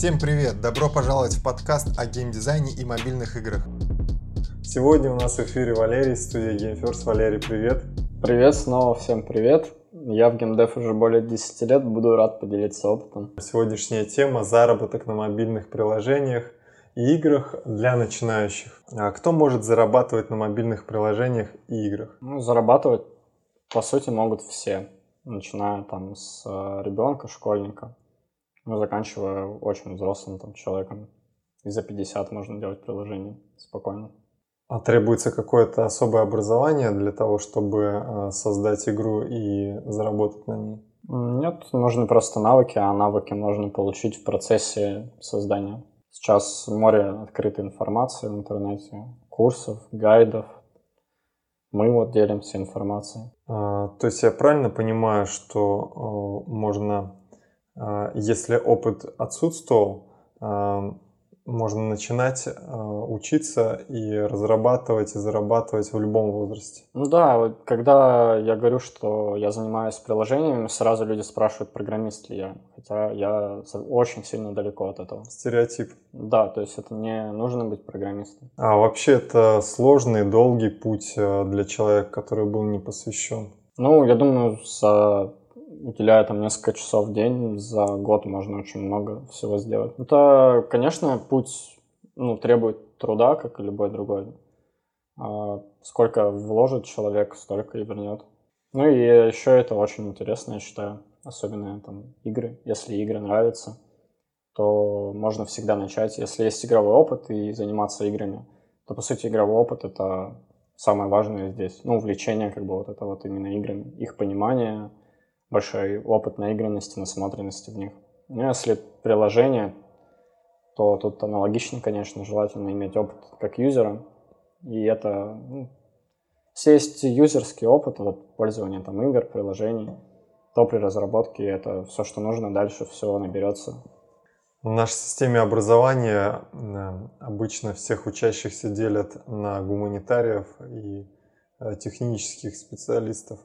Всем привет! Добро пожаловать в подкаст о геймдизайне и мобильных играх. Сегодня у нас в эфире Валерий, студия GameFirst. Валерий, привет! Привет, снова всем привет! Я в геймдев уже более 10 лет, буду рад поделиться опытом. Сегодняшняя тема – заработок на мобильных приложениях и играх для начинающих. А кто может зарабатывать на мобильных приложениях и играх? Ну, зарабатывать, по сути, могут все, начиная там с э, ребенка, школьника ну, заканчивая очень взрослым там, человеком. И за 50 можно делать приложение спокойно. А требуется какое-то особое образование для того, чтобы э, создать игру и заработать на ней? Нет, нужны просто навыки, а навыки можно получить в процессе создания. Сейчас море открытой информации в интернете, курсов, гайдов. Мы вот делимся информацией. А, то есть я правильно понимаю, что э, можно если опыт отсутствовал, а, можно начинать а, учиться и разрабатывать и зарабатывать в любом возрасте. Ну да, когда я говорю, что я занимаюсь приложениями, сразу люди спрашивают, программист ли я. Хотя я очень сильно далеко от этого. Стереотип. Да, то есть это не нужно быть программистом. А вообще это сложный, долгий путь для человека, который был не посвящен? Ну, я думаю, за уделяя там несколько часов в день, за год можно очень много всего сделать. Это, конечно, путь ну, требует труда, как и любой другой. А сколько вложит человек, столько и вернет. Ну и еще это очень интересно, я считаю, особенно там игры. Если игры нравятся, то можно всегда начать. Если есть игровой опыт и заниматься играми, то, по сути, игровой опыт — это самое важное здесь. Ну, увлечение, как бы, вот это вот именно играми, их понимание, большой опыт наигранности, насмотренности в них. Ну, если приложение, то тут аналогично, конечно, желательно иметь опыт как юзера. И это ну, все есть юзерский опыт, вот пользование там игр, приложений, то при разработке это все, что нужно, дальше все наберется. В нашей системе образования обычно всех учащихся делят на гуманитариев и э, технических специалистов.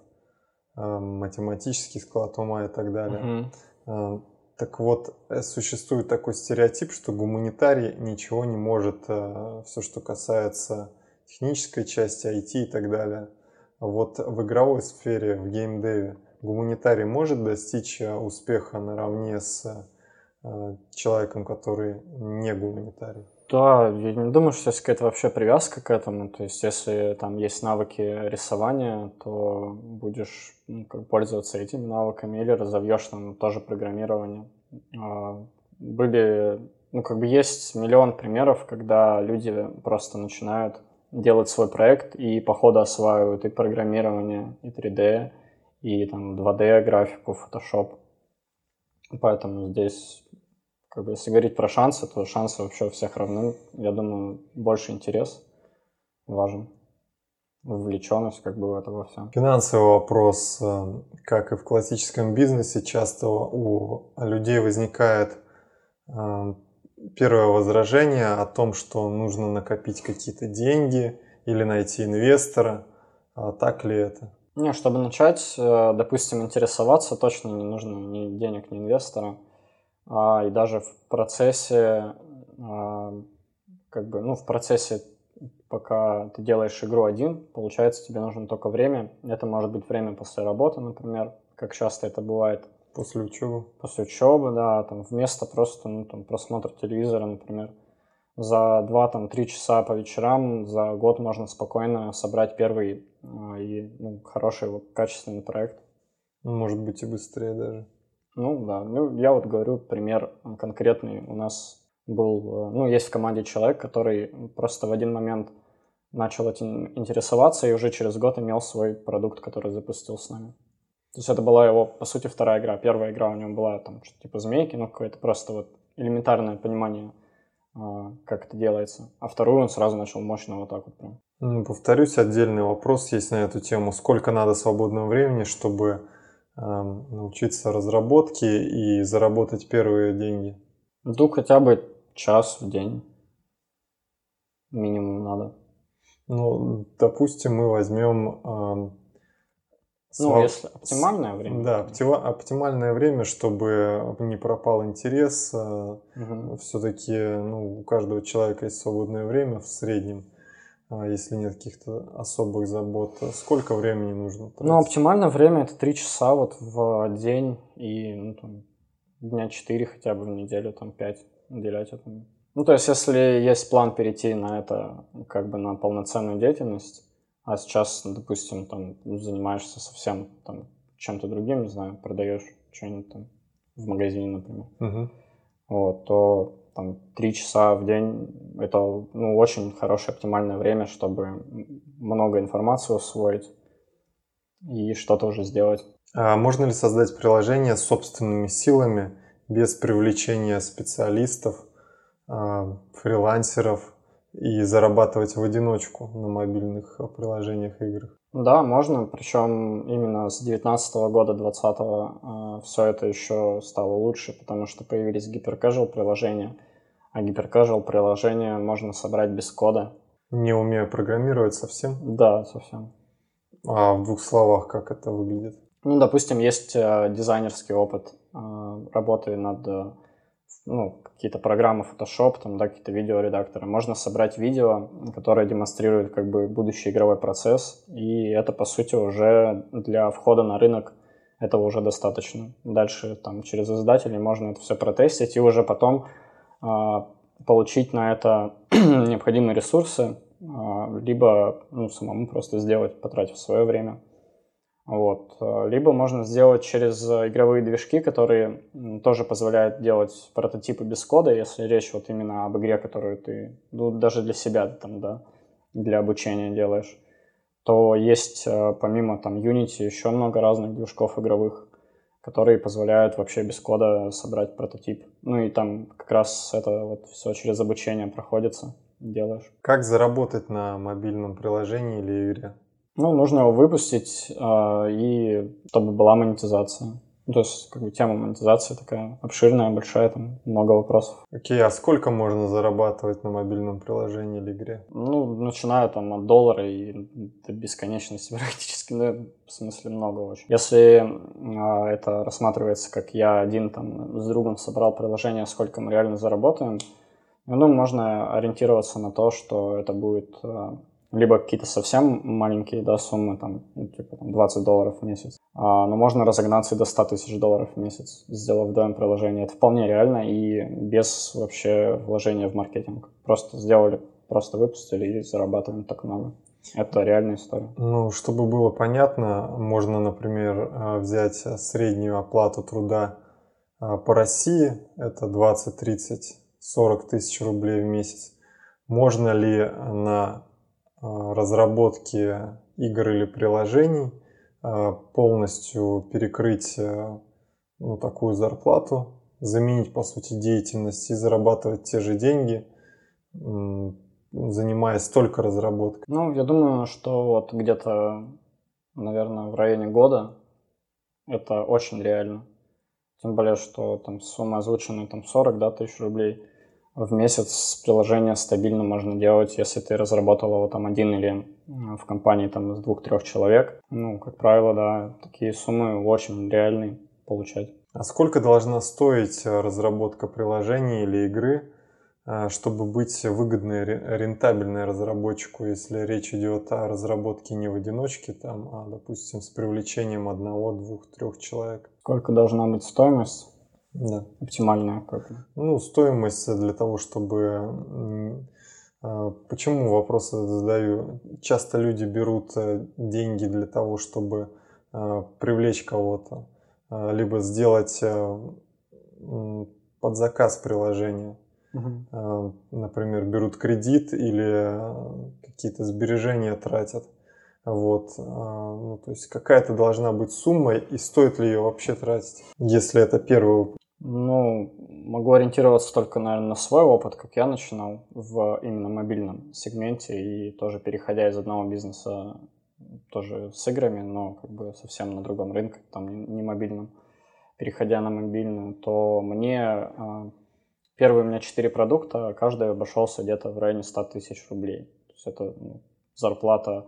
Э, математический склад ума и так далее. Угу. Так вот, э, существует такой стереотип, что гуманитарий ничего не может, все, что касается технической части, IT и так далее. Вот в игровой сфере, в геймдеве, гуманитарий может достичь успеха наравне с человеком, который не гуманитарий? Да, я не думаю, что есть какая-то вообще привязка к этому. То есть, если там есть навыки рисования, то будешь ну, пользоваться этими навыками или разовьешь там тоже программирование. А, были, ну, как бы есть миллион примеров, когда люди просто начинают делать свой проект и по ходу осваивают и программирование, и 3D, и там 2D графику, Photoshop. Поэтому здесь как бы, если говорить про шансы, то шансы вообще у всех равны. Я думаю, больше интерес важен. Вовлеченность как бы в это во всем. Финансовый вопрос, э, как и в классическом бизнесе, часто у людей возникает э, первое возражение о том, что нужно накопить какие-то деньги или найти инвестора. А так ли это? Не, чтобы начать, э, допустим, интересоваться, точно не нужно ни денег, ни инвестора а, и даже в процессе, а, как бы, ну, в процессе, пока ты делаешь игру один, получается, тебе нужно только время. Это может быть время после работы, например, как часто это бывает. После учебы? После учебы, да, там вместо просто, ну, там, просмотра телевизора, например. За 2-3 часа по вечерам за год можно спокойно собрать первый а, и ну, хороший, качественный проект. Может быть и быстрее даже. Ну да, ну я вот говорю пример конкретный. У нас был, э, ну есть в команде человек, который просто в один момент начал этим интересоваться и уже через год имел свой продукт, который запустил с нами. То есть это была его, по сути, вторая игра. Первая игра у него была там что-то типа змейки, ну какое-то просто вот элементарное понимание, а, как это делается. А вторую он сразу начал мощно вот так вот. Ну, повторюсь, отдельный вопрос есть на эту тему. Сколько надо свободного времени, чтобы научиться разработке и заработать первые деньги? Ну, хотя бы час в день минимум надо. Ну, допустим, мы возьмем Ну, Сва- если оптимальное время. Да, оптива- оптимальное время, чтобы не пропал интерес. Мгм. Все-таки ну, у каждого человека есть свободное время в среднем, если нет каких-то особых забот. Сколько времени нужно? Ну, тратить? оптимальное время это 3 часа вот в день и ну, там, дня 4 хотя бы в неделю, там 5 уделять этому. Ну, то есть, если есть план перейти на это как бы на полноценную деятельность, а сейчас, допустим, там занимаешься совсем там чем-то другим, не знаю, продаешь что-нибудь там в магазине, например, Мгм. вот, то там 3 часа в день это ну, очень хорошее оптимальное время, чтобы много информации усвоить и что-то уже сделать. А можно ли создать приложение собственными силами без привлечения специалистов, а, фрилансеров и зарабатывать в одиночку на мобильных приложениях и играх? Да, можно, причем именно с 19 года, 20 все это еще стало лучше, потому что появились гиперкэжуал приложения, а гиперкэжуал приложения можно собрать без кода. Не умея программировать совсем? Да, совсем. А в двух словах, как это выглядит? Ну, допустим, есть э, дизайнерский опыт э, работы над э, ну, какие-то программы Photoshop, там, да, какие-то видеоредакторы. Можно собрать видео, которое демонстрирует как бы будущий игровой процесс, и это, по сути, уже для входа на рынок этого уже достаточно. Дальше там через издателей можно это все протестить и уже потом э, получить на это необходимые ресурсы, э, либо ну, самому просто сделать, потратив свое время. Вот. э, Либо можно сделать через игровые движки, которые тоже позволяют делать прототипы без кода, если речь вот именно об игре, которую ты ну, даже для себя там, да, для обучения делаешь. То есть э, помимо там Unity еще много разных движков игровых, которые позволяют вообще без кода собрать прототип. Ну и там как раз это вот все через обучение проходится, делаешь. Как заработать на мобильном приложении или игре? Ну, нужно его выпустить, э, и чтобы была монетизация. Ну, то есть, как бы тема монетизации такая обширная, большая, там много вопросов. Окей, а сколько можно зарабатывать на мобильном приложении или игре? Ну, начиная там от доллара и до бесконечности практически, ну, в смысле много очень. Если э, это рассматривается как я один там с другом собрал приложение, сколько мы реально заработаем, ну, можно ориентироваться на то, что это будет э, либо какие-то совсем маленькие да, суммы, там, ну, типа там 20 долларов в месяц, а, но можно разогнаться и до 100 тысяч долларов в месяц, сделав вдвоем приложение. Это вполне реально и без вообще вложения в маркетинг. Просто сделали, просто выпустили и зарабатываем так много. Это реальная история. Ну, чтобы было понятно, можно, например, э, взять среднюю оплату труда э, по России, это 20, 30, 40 тысяч рублей в месяц. Можно ли на э, разработке игр или приложений э, полностью перекрыть э, ну, такую зарплату, заменить, по сути, деятельность и зарабатывать те же деньги, занимаясь только разработкой? Ну, я думаю, что вот где-то, наверное, в районе года это очень реально. Тем более, что там сумма озвученная там 40 да, тысяч рублей в месяц приложение стабильно можно делать, если ты разработал его там один или в компании там из двух-трех человек. Ну, как правило, да, такие суммы очень реальные получать. А сколько должна стоить э, разработка приложения или игры, э, чтобы быть выгодной, ре- рентабельной разработчику, если речь идет о разработке не в одиночке, там, а, допустим, с привлечением одного, двух, трех человек? Сколько должна быть стоимость Да. оптимальная? Как? Ну, стоимость для того, чтобы... э, Почему вопрос задаю? Часто люди берут э, деньги для того, чтобы э, привлечь кого-то, э, либо сделать э, под заказ приложения. Мгм. Э, Например, берут кредит или э, какие-то сбережения тратят. Вот. Ну, то есть какая-то должна быть сумма, и стоит ли ее вообще тратить, если это первый опыт. Ну, могу ориентироваться только, наверное, на свой опыт, как я начинал в именно мобильном сегменте и тоже переходя из одного бизнеса тоже с играми, но как бы совсем на другом рынке, там не, мобильном, переходя на мобильную, то мне э, первые у меня четыре продукта, каждый обошелся где-то в районе 100 тысяч рублей. То есть это ну, зарплата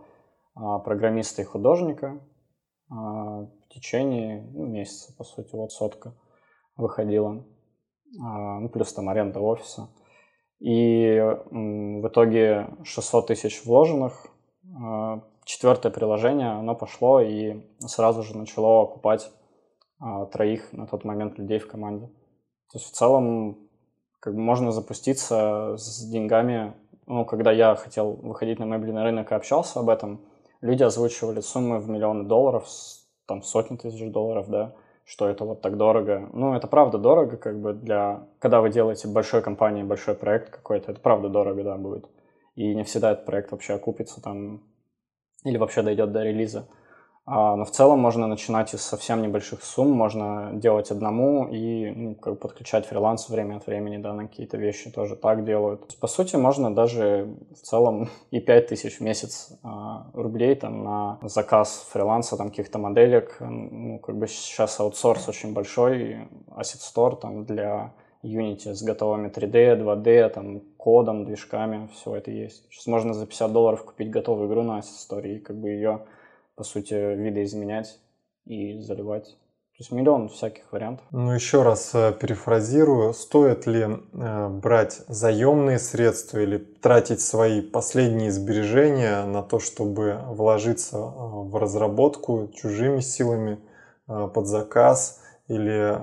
а, программиста и художника, а, в течение ну, месяца, по сути, вот сотка выходила. А, ну, плюс там аренда офиса. И в итоге 600 тысяч вложенных. А, четвертое приложение, оно пошло и сразу же начало окупать троих на тот момент людей в команде. То есть в целом как бы можно запуститься с деньгами. Ну, когда я хотел выходить на мобильный рынок и общался об этом, люди озвучивали суммы в миллионы долларов, там сотни тысяч долларов, да, что это вот так дорого. Ну, это правда дорого, как бы для... Когда вы делаете большой компании, большой проект какой-то, это правда дорого, да, будет. И не всегда этот проект вообще окупится там или вообще дойдет до релиза. А, но в целом можно начинать из совсем небольших сумм, можно делать одному и ну, как бы подключать фриланс время от времени, да, на какие-то вещи тоже так делают. По сути, можно даже в целом и 5000 в месяц а, рублей там на заказ фриланса, там каких-то моделек. Ну, как бы сейчас аутсорс очень большой, Asset Store там для Unity с готовыми 3D, 2D, там, кодом, движками, все это есть. Сейчас можно за 50 долларов купить готовую игру на Asset Store и как бы ее по сути, видоизменять и заливать. То есть миллион всяких вариантов. Ну, еще раз э, перефразирую. Стоит ли э, брать заемные средства или тратить свои последние сбережения на то, чтобы вложиться э, в разработку чужими силами под заказ или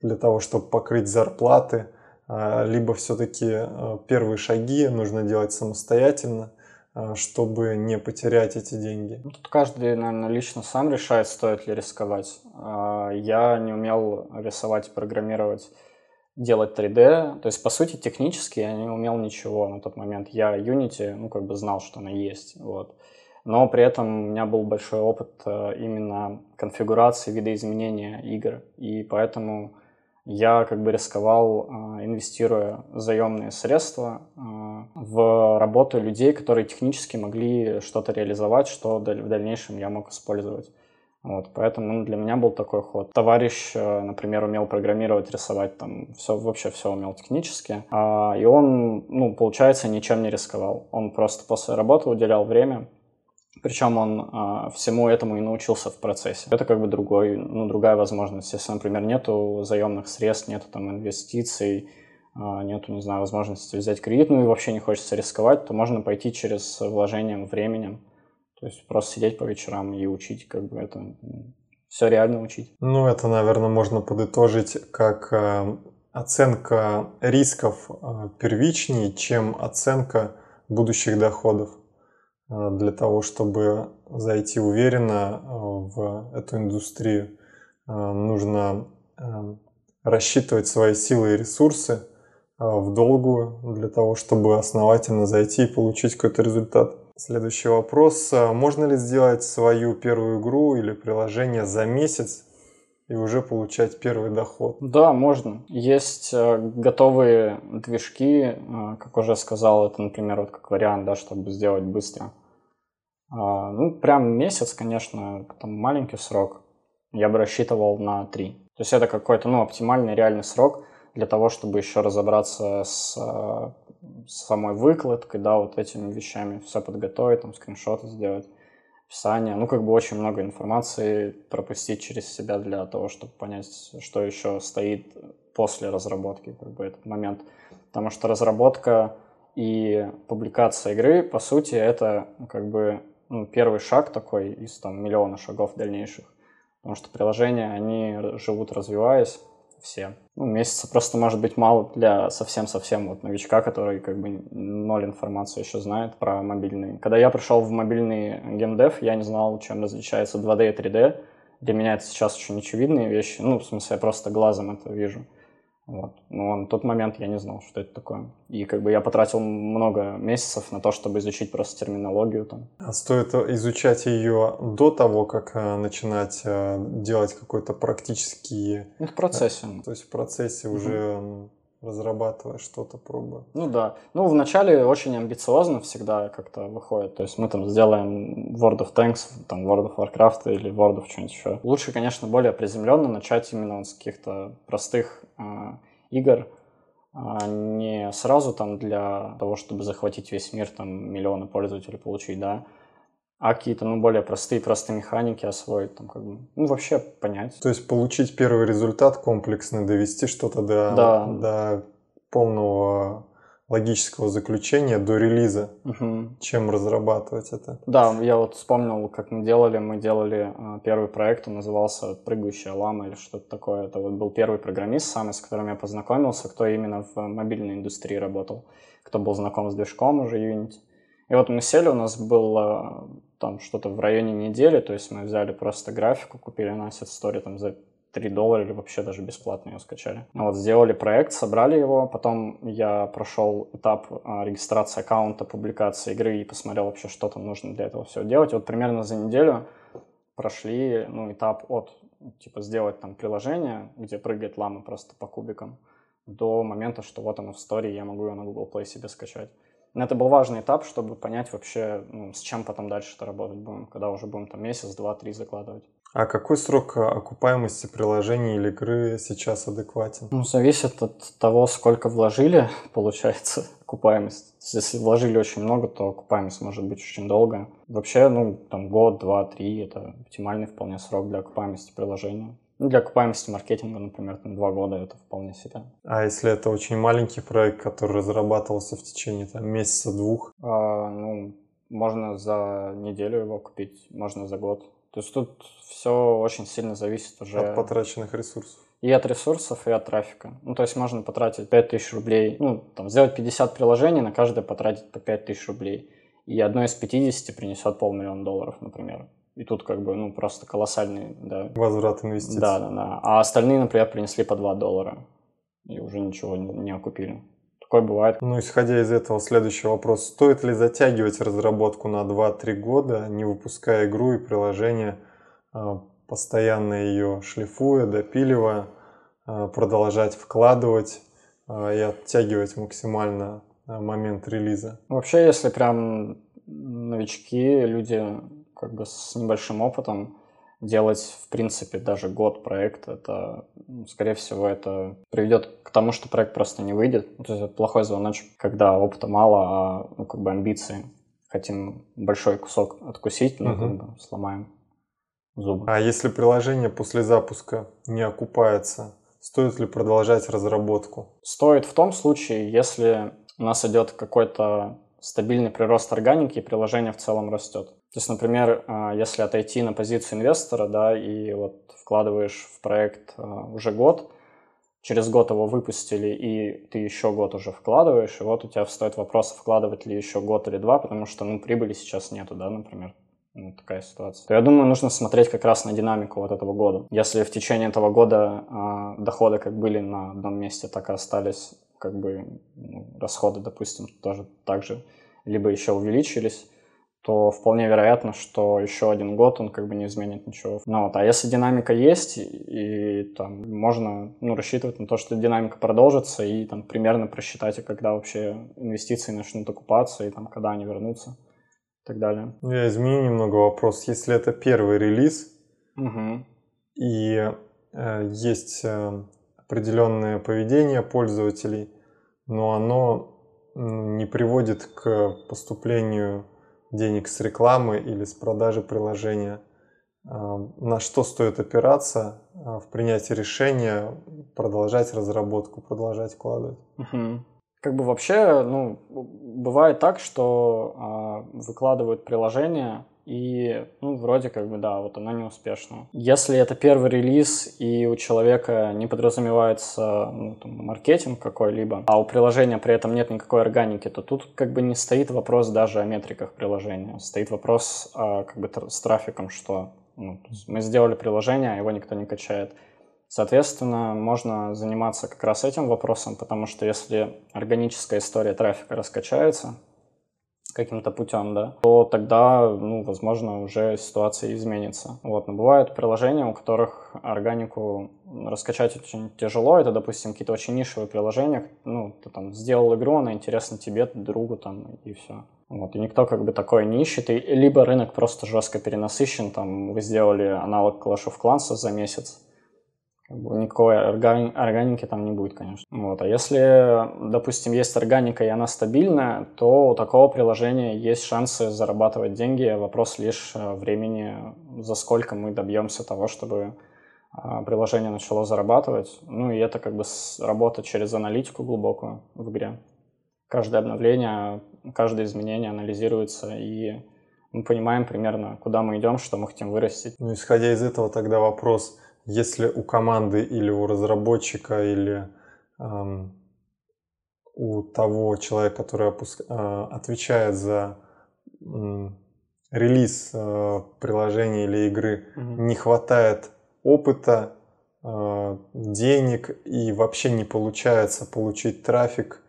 для того, чтобы покрыть зарплаты? Либо все-таки первые шаги нужно делать самостоятельно – чтобы не потерять эти деньги? Ну, тут каждый, наверное, лично сам решает, стоит ли рисковать. А, я не умел рисовать, программировать, делать 3D. То есть, по сути, технически я не умел ничего на тот момент. Я Unity, ну, как бы знал, что она есть. Вот. Но при этом у меня был большой опыт а, именно конфигурации, видоизменения игр. И поэтому я как бы рисковал, а, инвестируя заемные средства а, в работу людей, которые технически могли что-то реализовать, что в дальнейшем я мог использовать. Вот, поэтому ну, для меня был такой ход. Товарищ, э, например, умел программировать, рисовать, там все вообще все умел технически, а, и он, ну, получается, ничем не рисковал. Он просто после работы уделял время причем он э, всему этому и научился в процессе. Это как бы другой, ну, другая возможность. Если, например, нету заемных средств, нету там инвестиций, э, нету, не знаю, возможности взять кредит, ну и вообще не хочется рисковать, то можно пойти через вложением временем. То есть просто сидеть по вечерам и учить, как бы это все реально учить. Ну, это, наверное, можно подытожить как э, оценка рисков э, первичнее, чем оценка будущих доходов. Э, для того, чтобы зайти уверенно э, в эту индустрию, э, нужно рассчитывать свои силы и ресурсы в долгую для того, чтобы основательно зайти и получить какой-то результат. Следующий вопрос. Можно ли сделать свою первую игру или приложение за месяц и уже получать первый доход? Да, можно. Есть готовые движки, как уже сказал, это, например, вот как вариант, да, чтобы сделать быстро. А, ну, прям месяц, конечно, там маленький срок. Я бы рассчитывал на три. То есть это какой-то, ну, оптимальный реальный срок для того, чтобы еще разобраться с, с самой выкладкой, да, вот этими вещами, все подготовить, там, скриншоты сделать, описание. Ну, как бы очень много информации пропустить через себя для того, чтобы понять, что еще стоит после разработки, как бы этот момент. Потому что разработка и публикация игры, по сути, это как бы ну, первый шаг такой из там миллиона шагов дальнейших. Потому что приложения, они живут развиваясь все. Ну, месяца просто может быть мало для совсем-совсем вот новичка, который как бы ноль информации еще знает про мобильные. Когда я пришел в мобильный геймдев, я не знал, чем различается 2D и 3D. Для меня это сейчас очень очевидные вещи. Ну, в смысле, я просто глазом это вижу. Вот. Но на тот момент я не знал, что это такое. И как бы я потратил много месяцев на то, чтобы изучить просто терминологию там. А стоит изучать ее до того, как э, начинать э, делать какой-то практический... Ну, в процессе. То есть в процессе угу. уже разрабатывая что-то, пробуя. Ну да. Ну, вначале очень амбициозно всегда как-то выходит. То есть мы там сделаем World of Tanks, там World of Warcraft или World of что-нибудь еще. Лучше, конечно, более приземленно начать именно с каких-то простых э, игр, а не сразу там для того, чтобы захватить весь мир, там миллионы пользователей получить, да, а какие-то, ну, более простые просто механики освоить, там, как бы, ну, вообще понять. То есть получить первый результат комплексно, довести что-то до, Да. до полного логического заключения, до релиза, Мгм. чем разрабатывать это. Да, я вот вспомнил, как мы делали. Мы делали э, первый проект, он назывался «Прыгающая лама» или что-то такое. Это вот был первый программист самый, с которым я познакомился, кто именно в мобильной индустрии работал, кто был знаком с движком уже Unity. И вот мы сели, у нас было там что-то в районе недели, то есть мы взяли просто графику, купили на Asset Story там за 3 доллара или вообще даже бесплатно ее скачали. Ну Вот, сделали проект, собрали его, потом я прошел этап а, регистрации аккаунта, публикации игры и посмотрел вообще, что там нужно для этого все делать. И вот примерно за неделю прошли, ну, этап от, типа, сделать там приложение, где прыгает лама просто по кубикам, до момента, что вот оно в истории, я могу ее на Google Play себе скачать. Но это был важный этап, чтобы понять вообще, ну, с чем потом дальше это работать будем, когда уже будем там месяц, два, три закладывать. А какой срок а, окупаемости приложения или игры сейчас адекватен? Ну, зависит от того, сколько вложили, получается, окупаемость. Если вложили очень много, то окупаемость может быть очень долгая. Вообще, ну, там год, два, три – это оптимальный вполне срок для окупаемости приложения. Ну, для окупаемости маркетинга, например, там два года – это вполне себе. А если это очень маленький проект, который разрабатывался в течение там, месяца-двух? А, ну, можно за неделю его купить, можно за год. То есть тут все очень сильно зависит уже От потраченных ресурсов. и от ресурсов, и от трафика. Ну, то есть можно потратить 5000 рублей, ну, там, сделать 50 приложений, на каждое потратить по 5000 рублей. И одно из 50 принесет полмиллиона долларов, например. И тут как бы, ну, просто колоссальный, да. Возврат инвестиций. Да, да, да. А остальные, например, принесли по 2 доллара. И уже ничего не, не окупили. Такое бывает. Ну, исходя из этого, следующий вопрос. Стоит ли затягивать разработку на 2-3 года, не выпуская игру и приложение, а, постоянно ее шлифуя, допиливая, а, продолжать вкладывать а, и оттягивать максимально момент релиза? Вообще, если прям новички, люди как бы с небольшим опытом, делать, в принципе, даже год проект, это, ну, скорее всего, это приведет к тому, что проект просто не выйдет. Ну, То есть это плохой звоночек, когда опыта мало, а ну, как бы амбиции. Хотим большой кусок откусить, ну, как Мгм. бы сломаем зубы. А если приложение после запуска не окупается, стоит ли продолжать разработку? Стоит в том случае, если у нас идет какой-то стабильный прирост органики, и приложение в целом растет. То есть, например, а, если отойти на позицию инвестора, да, и вот вкладываешь в проект а, уже год, через год его выпустили, и ты еще год уже вкладываешь, и вот у тебя встает вопрос, вкладывать ли еще год или два, потому что, ну, прибыли сейчас нету, да, например. Ну, такая ситуация. То я думаю, нужно смотреть как раз на динамику вот этого года. Если в течение этого года а, доходы как были на одном месте, так и остались, как бы ну, расходы, допустим, тоже так же, либо еще увеличились, то вполне вероятно, что еще один год он как бы не изменит ничего. Ну, вот, а если динамика есть, и, и там можно ну, рассчитывать на то, что динамика продолжится, и там примерно просчитать, когда вообще инвестиции начнут окупаться, и там когда они вернутся, и так далее. Я изменю немного вопрос. Если это первый релиз, Мгм. и э, есть э, определенное поведение пользователей, но оно не приводит к поступлению денег с рекламы или с продажи приложения. А, На что стоит опираться а, в принятии решения продолжать разработку, продолжать вкладывать? Мгм. Как бы вообще, ну, бывает так, что а, выкладывают приложение и, ну, вроде как бы, да, вот оно не успешно. Если это первый релиз и у человека не подразумевается ну, там, маркетинг какой-либо, а у приложения при этом нет никакой органики, то тут как бы не стоит вопрос даже о метриках приложения. Стоит вопрос а, как бы с трафиком, что ну, мы сделали приложение, а его никто не качает. Соответственно, можно заниматься как раз этим вопросом, потому что если органическая история трафика раскачается каким-то путем, да, то тогда, ну, возможно, уже ситуация изменится. Вот, но бывают приложения, у которых органику раскачать очень тяжело. Это, допустим, какие-то очень нишевые приложения. Ну, ты там сделал игру, она интересна тебе, другу там, и все. Вот, и никто как бы такое не ищет, и либо рынок просто жестко перенасыщен, там, вы сделали аналог Clash of Clans за месяц, как бы никакой органи- органики там не будет, конечно. Вот. А если, допустим, есть органика и она стабильная, то у такого приложения есть шансы зарабатывать деньги. Вопрос лишь э, времени, за сколько мы добьемся того, чтобы а, приложение начало зарабатывать. Ну и это как бы работа через аналитику глубокую в игре. Каждое обновление, каждое изменение анализируется, и мы понимаем примерно, куда мы идем, что мы хотим вырастить. Ну, исходя из этого, тогда вопрос, если у команды или у разработчика, или эм, у того человека, который опуск... э, отвечает за э, релиз э, приложения или игры, mm-hmm. не хватает опыта, э, денег и вообще не получается получить трафик,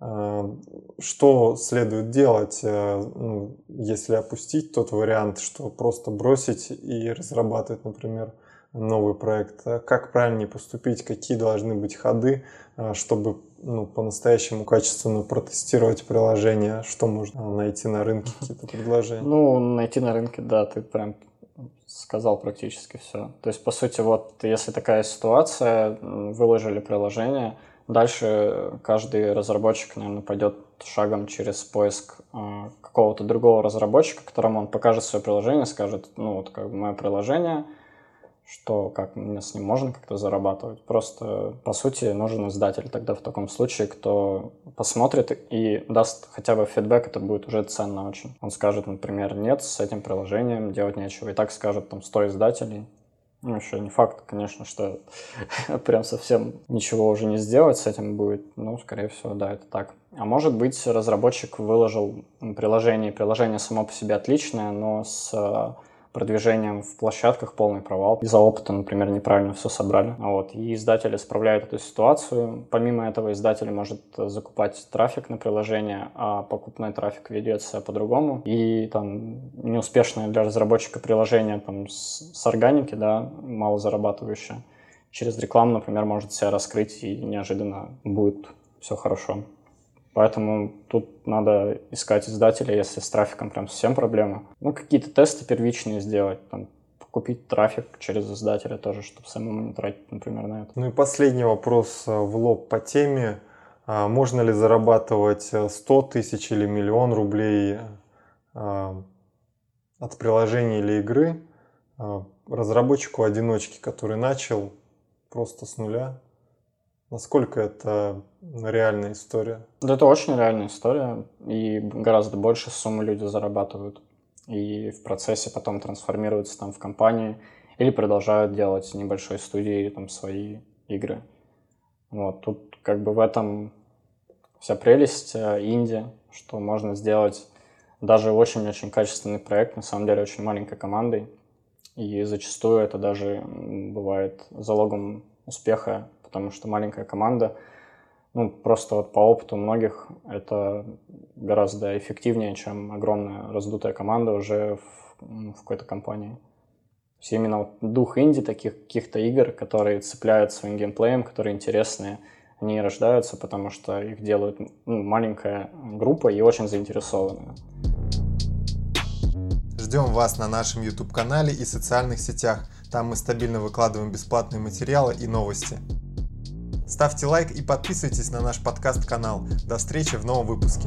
э, что следует делать, э, ну, если опустить тот вариант, что просто бросить и разрабатывать, например, новый проект? Как правильнее поступить? Какие должны быть ходы, чтобы ну, по-настоящему качественно протестировать приложение? Что можно найти на рынке, какие-то предложения? Ну, найти на рынке, да, ты прям сказал практически все. То есть, по сути, вот если такая ситуация, выложили приложение, дальше каждый разработчик, наверное, пойдет шагом через поиск э, какого-то другого разработчика, которому он покажет свое приложение, скажет, ну вот как бы мое приложение — что как с ним можно как-то зарабатывать. Просто, по сути, нужен издатель тогда в таком случае, кто посмотрит и даст хотя бы фидбэк, это будет уже ценно очень. Он скажет, например, нет, с этим приложением делать нечего. И так скажет там 100 издателей. Ну, еще не факт, конечно, что прям совсем ничего уже не сделать с этим будет. Ну, скорее всего, да, это так. А может быть, разработчик выложил приложение, приложение само по себе отличное, но с продвижением в площадках полный провал. Из-за опыта, например, неправильно все собрали. Вот. И издатель исправляет эту ситуацию. Помимо этого, издатель может закупать трафик на приложение, а покупной трафик ведется по-другому. И там неуспешное для разработчика приложение там, с, с органики, да, мало зарабатывающее, через рекламу, например, может себя раскрыть и неожиданно будет все хорошо. Поэтому тут надо искать издателя, если с трафиком прям совсем проблема. Ну, какие-то тесты первичные сделать, там, купить трафик через издателя тоже, чтобы самому не тратить, например, на это. Ну и последний вопрос э, в лоб по теме. А можно ли зарабатывать 100 э, тысяч или миллион рублей э, от приложения или игры разработчику-одиночке, который начал просто с нуля? Насколько это реальная история? Да, это очень реальная история, и гораздо больше суммы люди зарабатывают. И в процессе потом трансформируются там в компании или продолжают делать небольшой студии там свои игры. Вот, тут как бы в этом вся прелесть э, инди, что можно сделать даже очень-очень качественный проект, на самом деле очень маленькой командой. И зачастую это даже бывает залогом успеха потому что маленькая команда, ну, просто вот по опыту многих это гораздо эффективнее, чем огромная раздутая команда уже в, ну, в какой-то компании. То есть именно вот дух инди, таких каких-то игр, которые цепляют своим геймплеем, которые интересные, они рождаются, потому что их делают ну, маленькая группа и очень заинтересованная. Ждем вас на нашем YouTube-канале и социальных сетях. Там мы стабильно выкладываем бесплатные материалы и новости. Ставьте лайк и подписывайтесь на наш подкаст-канал. До встречи в новом выпуске.